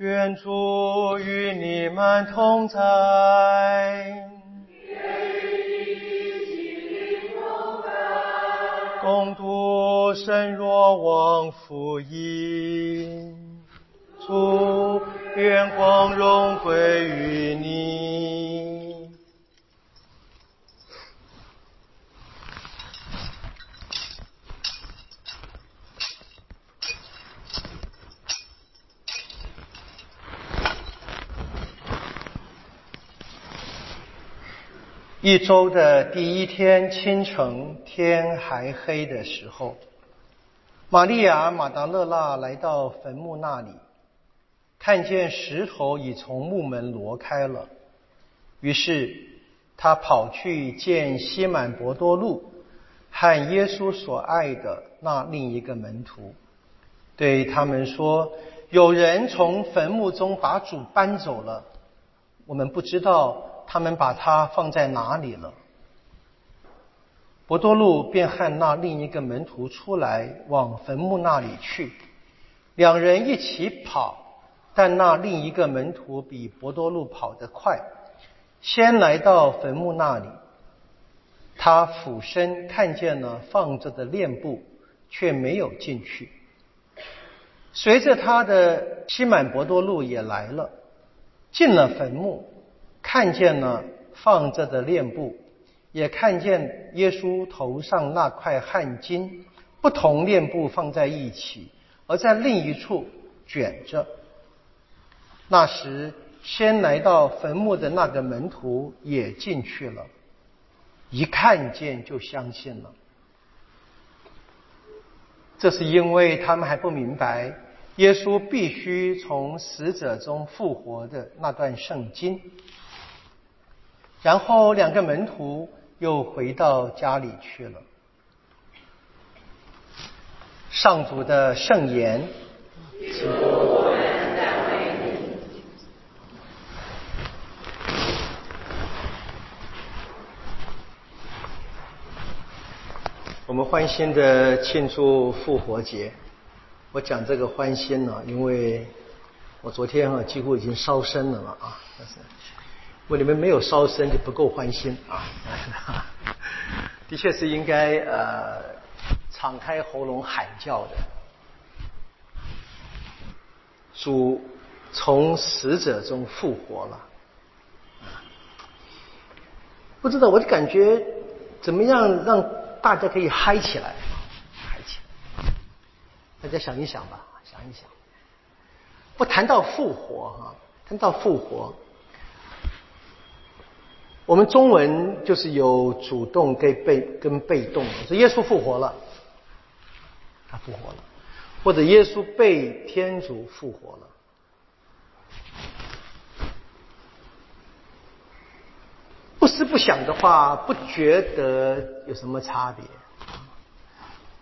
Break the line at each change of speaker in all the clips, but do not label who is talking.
愿主与你们同在。共度身若往福音。主愿光荣归于你。一周的第一天清晨，天还黑的时候，玛利亚·马达勒纳来到坟墓那里，看见石头已从墓门挪开了，于是他跑去见西满伯多禄和耶稣所爱的那另一个门徒，对他们说：“有人从坟墓中把主搬走了，我们不知道。”他们把它放在哪里了？伯多禄便和那另一个门徒出来往坟墓那里去，两人一起跑，但那另一个门徒比伯多禄跑得快，先来到坟墓那里。他俯身看见了放着的链布，却没有进去。随着他的西满伯多禄也来了，进了坟墓。看见了放着的链布，也看见耶稣头上那块汗巾，不同链布放在一起，而在另一处卷着。那时，先来到坟墓的那个门徒也进去了，一看见就相信了。这是因为他们还不明白耶稣必须从死者中复活的那段圣经。然后两个门徒又回到家里去了。上主的圣言。我们欢欣的庆祝复活节。我讲这个欢欣呢，因为我昨天啊几乎已经烧身了嘛啊，但是。如果你们没有烧身，就不够欢心啊！的确是应该呃敞开喉咙喊叫的。主从死者中复活了，不知道我的感觉怎么样，让大家可以嗨起来，嗨起来！大家想一想吧，想一想。不谈到复活哈，谈到复活。我们中文就是有主动跟被跟被动，是耶稣复活了，他复活了，或者耶稣被天主复活了。不思不想的话，不觉得有什么差别。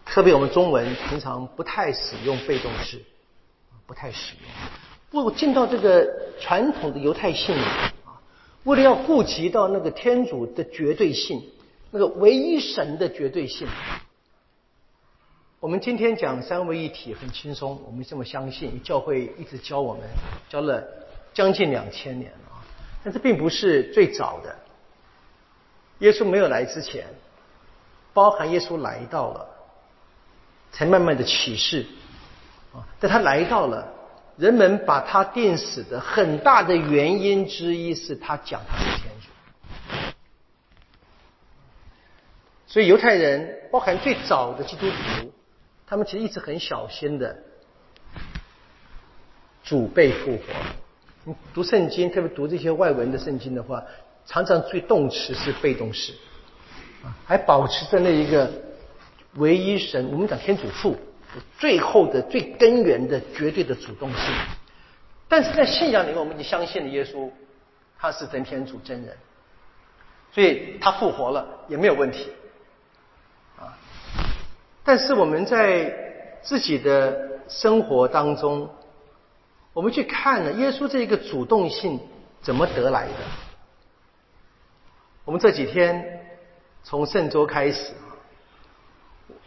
特别我们中文平常不太使用被动式，不太使用。不进到这个传统的犹太信仰。为了要顾及到那个天主的绝对性，那个唯一神的绝对性，我们今天讲三位一体很轻松，我们这么相信，教会一直教我们，教了将近两千年了啊。但这并不是最早的，耶稣没有来之前，包含耶稣来到了，才慢慢的启示啊。但他来到了。人们把他定死的很大的原因之一是他讲他是天主，所以犹太人，包含最早的基督徒，他们其实一直很小心的主被复活。你读圣经，特别读这些外文的圣经的话，常常最动词是被动式，还保持着那一个唯一神，我们讲天主父。最后的最根源的绝对的主动性，但是在信仰里面，我们已经相信了耶稣，他是真天主真人，所以他复活了也没有问题，啊！但是我们在自己的生活当中，我们去看了耶稣这一个主动性怎么得来的？我们这几天从圣周开始。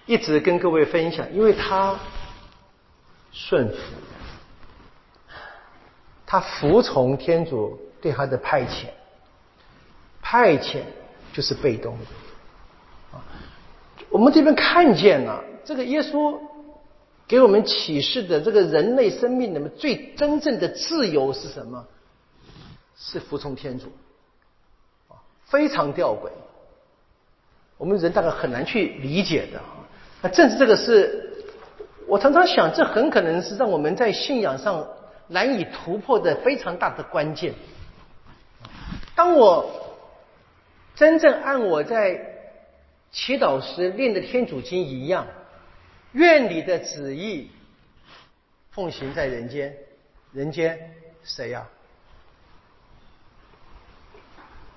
一直跟各位分享，因为他顺服，他服从天主对他的派遣，派遣就是被动的。我们这边看见了这个耶稣给我们启示的这个人类生命里面最真正的自由是什么？是服从天主。非常吊诡，我们人大概很难去理解的。那正是这个是，我常常想，这很可能是让我们在信仰上难以突破的非常大的关键。当我真正按我在祈祷时念的天主经一样，愿你的旨意奉行在人间，人间谁呀？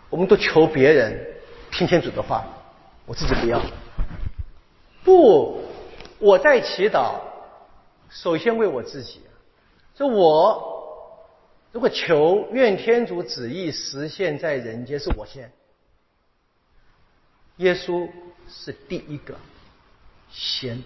我们都求别人听天主的话，我自己不要。不，我在祈祷，首先为我自己。就我如果求愿天主旨意实现在人间，是我先。耶稣是第一个先，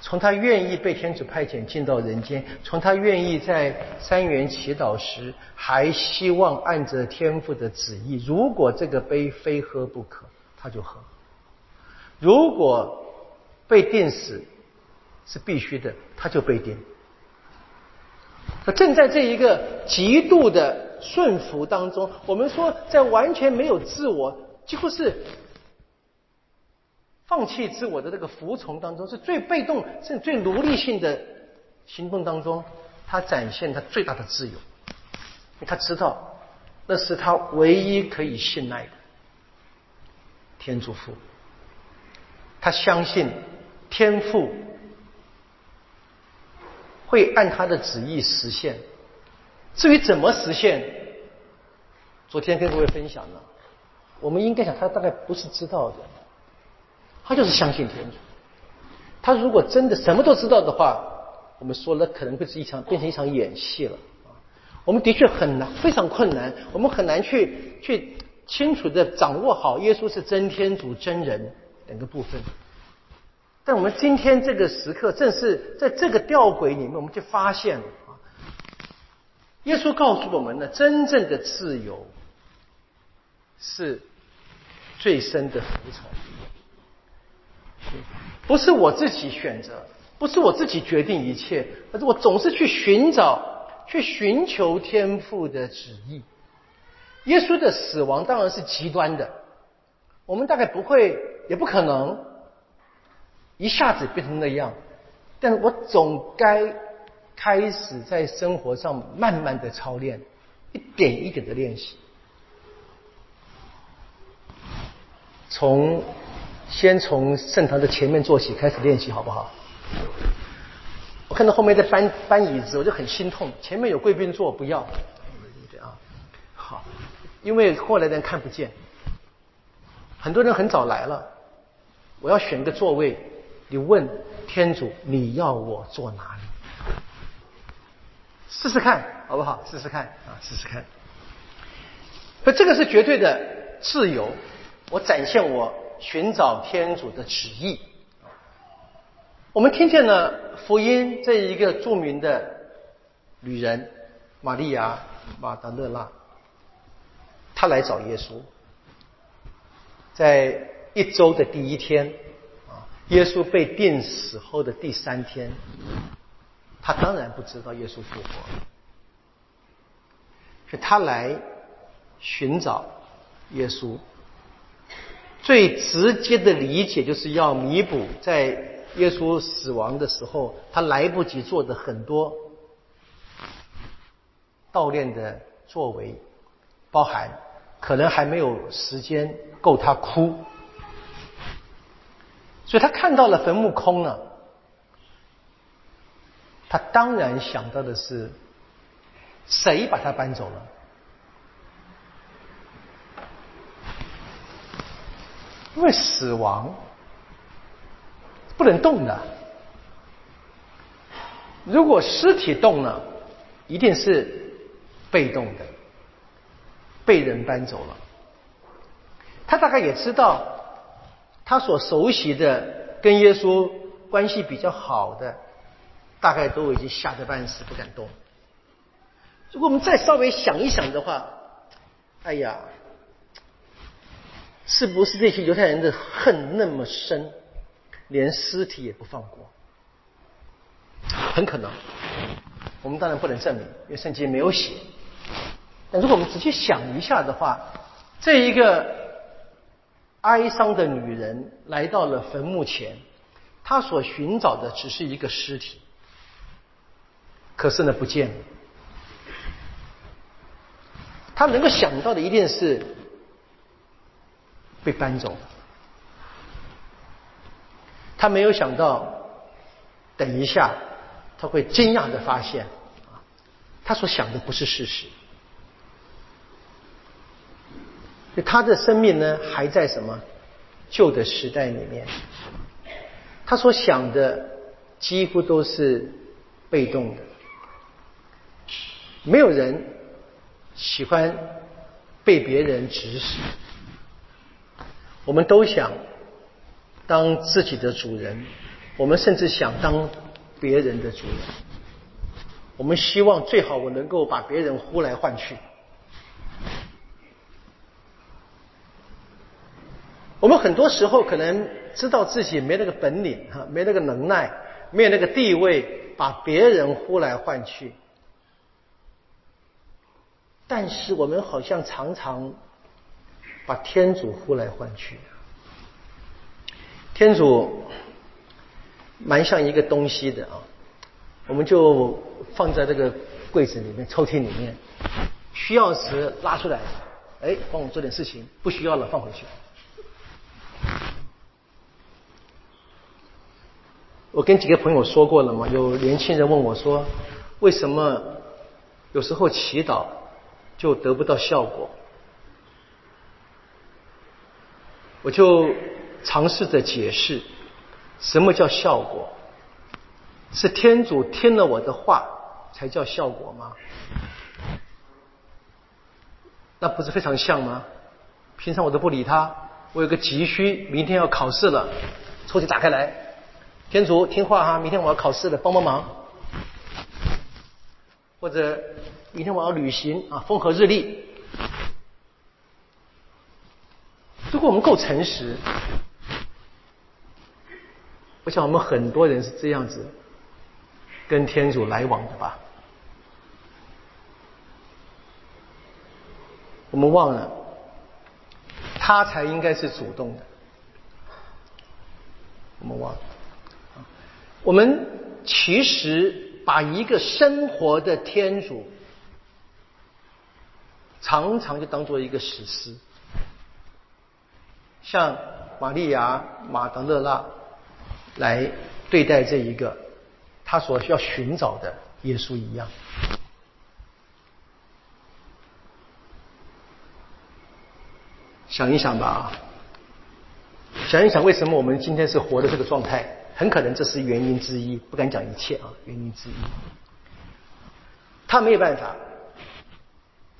从他愿意被天主派遣进到人间，从他愿意在三元祈祷时还希望按着天父的旨意，如果这个杯非喝不可，他就喝。如果被电死是必须的，他就被定。可正在这一个极度的顺服当中，我们说在完全没有自我，几乎是放弃自我的这个服从当中，是最被动、是最奴隶性的行动当中，他展现他最大的自由。他知道那是他唯一可以信赖的天主父，他相信。天赋会按他的旨意实现，至于怎么实现，昨天跟各位分享了，我们应该想他大概不是知道的，他就是相信天主。他如果真的什么都知道的话，我们说了可能会是一场变成一场演戏了。我们的确很难，非常困难，我们很难去去清楚的掌握好耶稣是真天主真人两个部分。在我们今天这个时刻，正是在这个吊诡里面，我们就发现了啊，耶稣告诉我们的真正的自由是最深的服从，不是我自己选择，不是我自己决定一切，而是我总是去寻找、去寻求天父的旨意。耶稣的死亡当然是极端的，我们大概不会，也不可能。一下子变成那样，但是我总该开始在生活上慢慢的操练，一点一点的练习。从先从圣堂的前面做起，开始练习好不好？我看到后面在搬搬椅子，我就很心痛。前面有贵宾坐，不要。对啊，好，因为后来的人看不见，很多人很早来了，我要选个座位。你问天主，你要我坐哪里？试试看，好不好？试试看啊，试试看。可这个是绝对的自由，我展现我寻找天主的旨意。我们听见了福音这一个著名的女人玛利亚马达勒拉，她来找耶稣，在一周的第一天。耶稣被钉死后的第三天，他当然不知道耶稣复活，是他来寻找耶稣。最直接的理解就是要弥补在耶稣死亡的时候他来不及做的很多悼念的作为，包含可能还没有时间够他哭。所以他看到了坟墓空了，他当然想到的是谁把他搬走了？因为死亡不能动的，如果尸体动了，一定是被动的，被人搬走了。他大概也知道。他所熟悉的、跟耶稣关系比较好的，大概都已经吓得半死，不敢动。如果我们再稍微想一想的话，哎呀，是不是这些犹太人的恨那么深，连尸体也不放过？很可能，我们当然不能证明，因为圣经没有写。但如果我们仔细想一下的话，这一个哀伤的女人来到了坟墓前，她所寻找的只是一个尸体，可是呢，不见了。她能够想到的一定是被搬走了，她没有想到，等一下，她会惊讶的发现，她所想的不是事实。他的生命呢，还在什么旧的时代里面？他所想的几乎都是被动的，没有人喜欢被别人指使。我们都想当自己的主人，我们甚至想当别人的主人。我们希望最好我能够把别人呼来唤去。我们很多时候可能知道自己没那个本领哈，没那个能耐，没有那个地位，把别人呼来唤去。但是我们好像常常把天主呼来唤去。天主蛮像一个东西的啊，我们就放在这个柜子里面、抽屉里面，需要时拉出来，哎，帮我做点事情；不需要了，放回去。我跟几个朋友说过了嘛，有年轻人问我说：“为什么有时候祈祷就得不到效果？”我就尝试着解释，什么叫效果？是天主听了我的话才叫效果吗？那不是非常像吗？平常我都不理他，我有个急需，明天要考试了，抽屉打开来。天主听话哈，明天我要考试了，帮帮忙。或者明天我要旅行啊，风和日丽。如果我们够诚实，我想我们很多人是这样子跟天主来往的吧。我们忘了，他才应该是主动的。我们忘了。我们其实把一个生活的天主，常常就当做一个史诗，像玛利亚、马德勒拉来对待这一个他所需要寻找的耶稣一样。想一想吧，想一想为什么我们今天是活的这个状态。很可能这是原因之一，不敢讲一切啊，原因之一。他没有办法，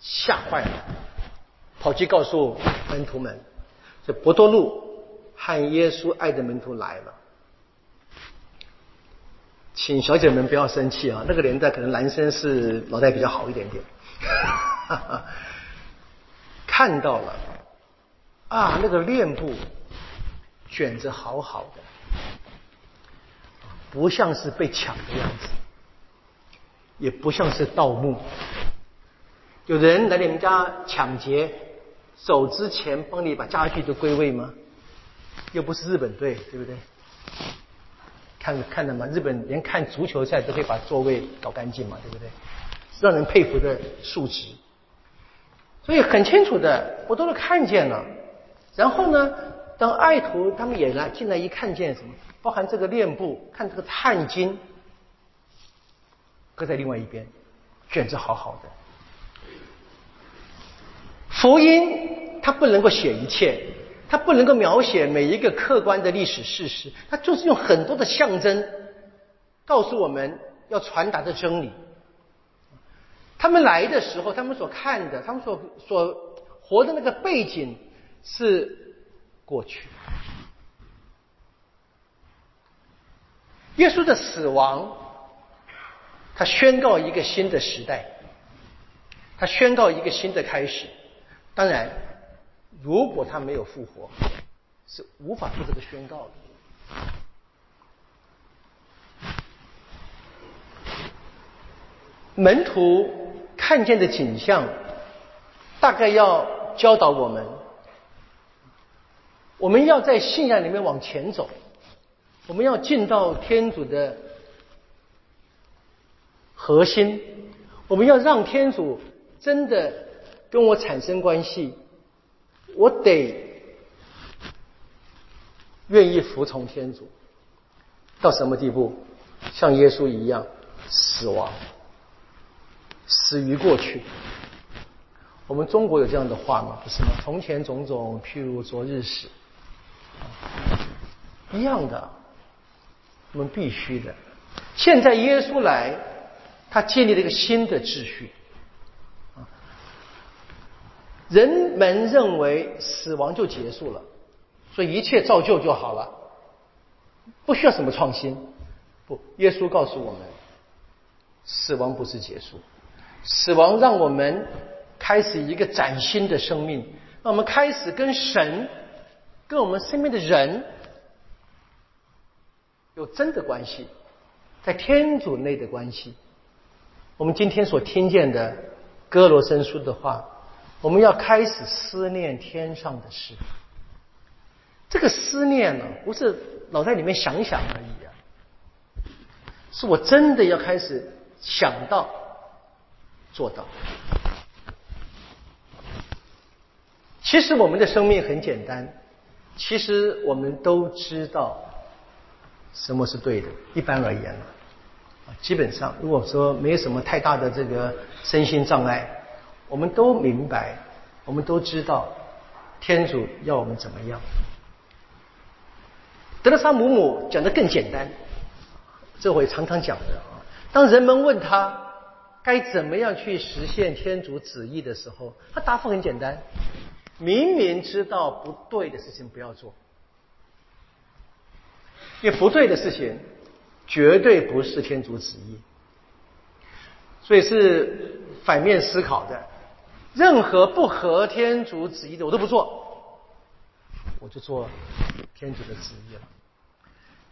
吓坏了，跑去告诉门徒们，这博多禄和耶稣爱的门徒来了，请小姐们不要生气啊，那个年代可能男生是脑袋比较好一点点，看到了啊，那个链布卷着好好的。不像是被抢的样子，也不像是盗墓。有人来你们家抢劫，走之前帮你把家具都归位吗？又不是日本队，对不对？看看到吗？日本连看足球赛都可以把座位搞干净嘛，对不对？让人佩服的素质。所以很清楚的，我都是看见了。然后呢，当爱徒他们也来进来一看见什么？包含这个链布，看这个碳金，搁在另外一边，卷着好好的。福音它不能够写一切，它不能够描写每一个客观的历史事实，它就是用很多的象征告诉我们要传达的真理。他们来的时候，他们所看的，他们所所活的那个背景是过去。耶稣的死亡，他宣告一个新的时代。他宣告一个新的开始。当然，如果他没有复活，是无法做这个宣告的。门徒看见的景象，大概要教导我们：我们要在信仰里面往前走，我们要进到天主的核心，我们要让天主真的跟我产生关系，我得愿意服从天主，到什么地步？像耶稣一样死亡。死于过去。我们中国有这样的话吗？不是吗？从前种种，譬如昨日死。一样的，我们必须的。现在耶稣来，他建立了一个新的秩序。人们认为死亡就结束了，所以一切照旧就好了，不需要什么创新。不，耶稣告诉我们，死亡不是结束。死亡让我们开始一个崭新的生命，让我们开始跟神、跟我们身边的人有真的关系，在天主内的关系。我们今天所听见的哥罗森书的话，我们要开始思念天上的事。这个思念呢，不是脑袋里面想想而已啊，是我真的要开始想到。做到。其实我们的生命很简单，其实我们都知道什么是对的。一般而言，基本上如果说没有什么太大的这个身心障碍，我们都明白，我们都知道天主要我们怎么样。德勒莎姆姆讲的更简单，这我也常常讲的啊。当人们问他。该怎么样去实现天主旨意的时候，他答复很简单：明明知道不对的事情不要做，因为不对的事情绝对不是天主旨意，所以是反面思考的。任何不合天主旨意的我都不做，我就做天主的旨意了。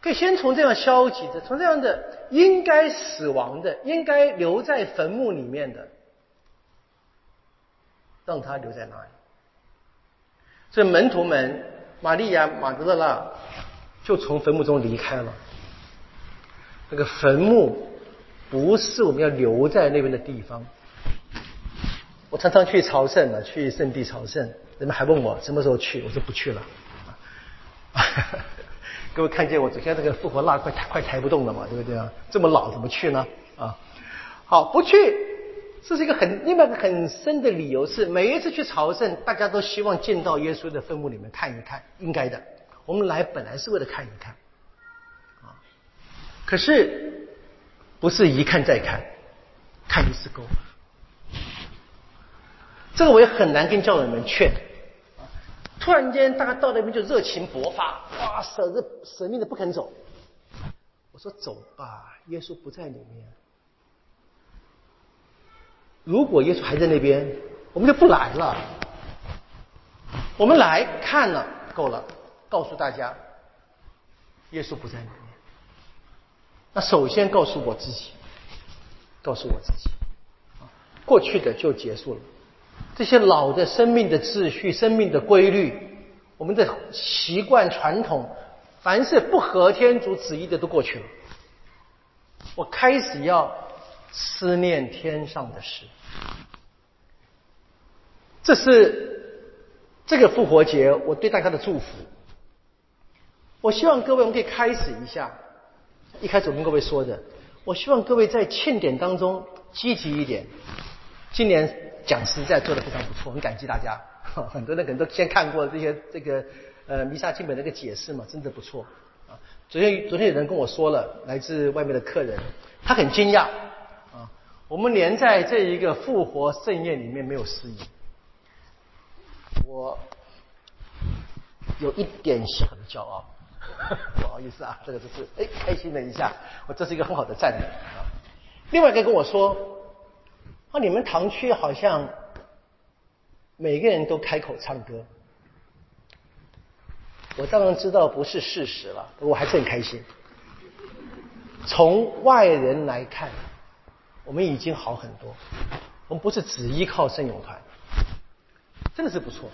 可以先从这样消极的，从这样的应该死亡的、应该留在坟墓里面的，让他留在那里。所以门徒们，玛利亚、马德勒拉就从坟墓中离开了。那个坟墓不是我们要留在那边的地方。我常常去朝圣了，去圣地朝圣，人们还问我什么时候去，我说不去了。各位看见我昨天这个复活蜡快抬快抬不动了嘛，对不对啊？这么老怎么去呢？啊，好不去，这是一个很另外一个很深的理由是，每一次去朝圣，大家都希望进到耶稣的坟墓里面看一看，应该的。我们来本来是为了看一看，啊，可是不是一看再看，看一次够了。这个我也很难跟教友们劝。突然间，大家到那边就热情勃发，哇，舍着舍命的不肯走。我说走吧，耶稣不在里面。如果耶稣还在那边，我们就不来了。我们来看了，够了，告诉大家，耶稣不在里面。那首先告诉我自己，告诉我自己，过去的就结束了。这些老的生命的秩序、生命的规律，我们的习惯传统，凡是不合天主旨意的都过去了。我开始要思念天上的事，这是这个复活节我对大家的祝福。我希望各位我们可以开始一下，一开始我跟各位说的，我希望各位在庆典当中积极一点。今年。讲实在做的非常不错，很感激大家。很多人可能都先看过这些这个呃弥撒经本的一个解释嘛，真的不错。啊，昨天昨天有人跟我说了，来自外面的客人，他很惊讶啊，我们连在这一个复活盛宴里面没有失仪，我有一点小的骄傲，不好意思啊，这个就是哎开心了一下，我这是一个很好的赞美啊。另外一个跟我说。啊，你们堂区好像每个人都开口唱歌。我当然知道不是事实了，我还是很开心。从外人来看，我们已经好很多。我们不是只依靠圣咏团，真的是不错。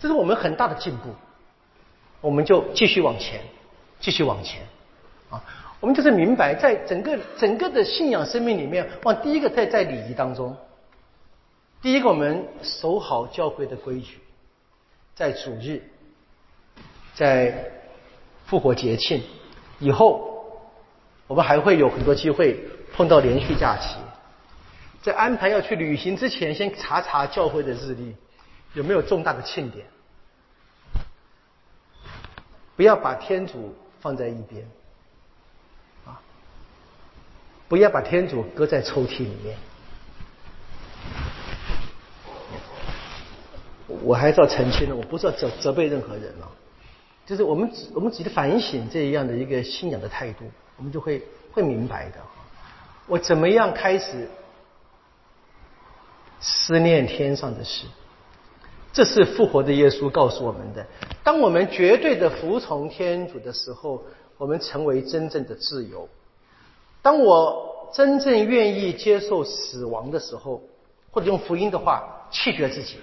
这是我们很大的进步。我们就继续往前，继续往前啊！我们就是明白，在整个整个的信仰生命里面，往第一个在在礼仪当中，第一个我们守好教会的规矩，在主日。在复活节庆以后，我们还会有很多机会碰到连续假期。在安排要去旅行之前，先查查教会的日历，有没有重大的庆典。不要把天主放在一边，啊，不要把天主搁在抽屉里面。我还是要澄清的，我不是要责责备任何人啊。就是我们我们自己反省这样的一个信仰的态度，我们就会会明白的。我怎么样开始思念天上的事？这是复活的耶稣告诉我们的。当我们绝对的服从天主的时候，我们成为真正的自由。当我真正愿意接受死亡的时候，或者用福音的话，弃绝自己，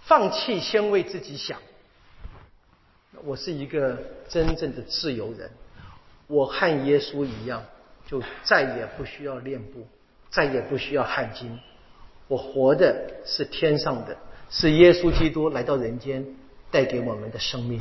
放弃先为自己想。我是一个真正的自由人，我和耶稣一样，就再也不需要练步，再也不需要汗巾。我活的是天上的，是耶稣基督来到人间带给我们的生命。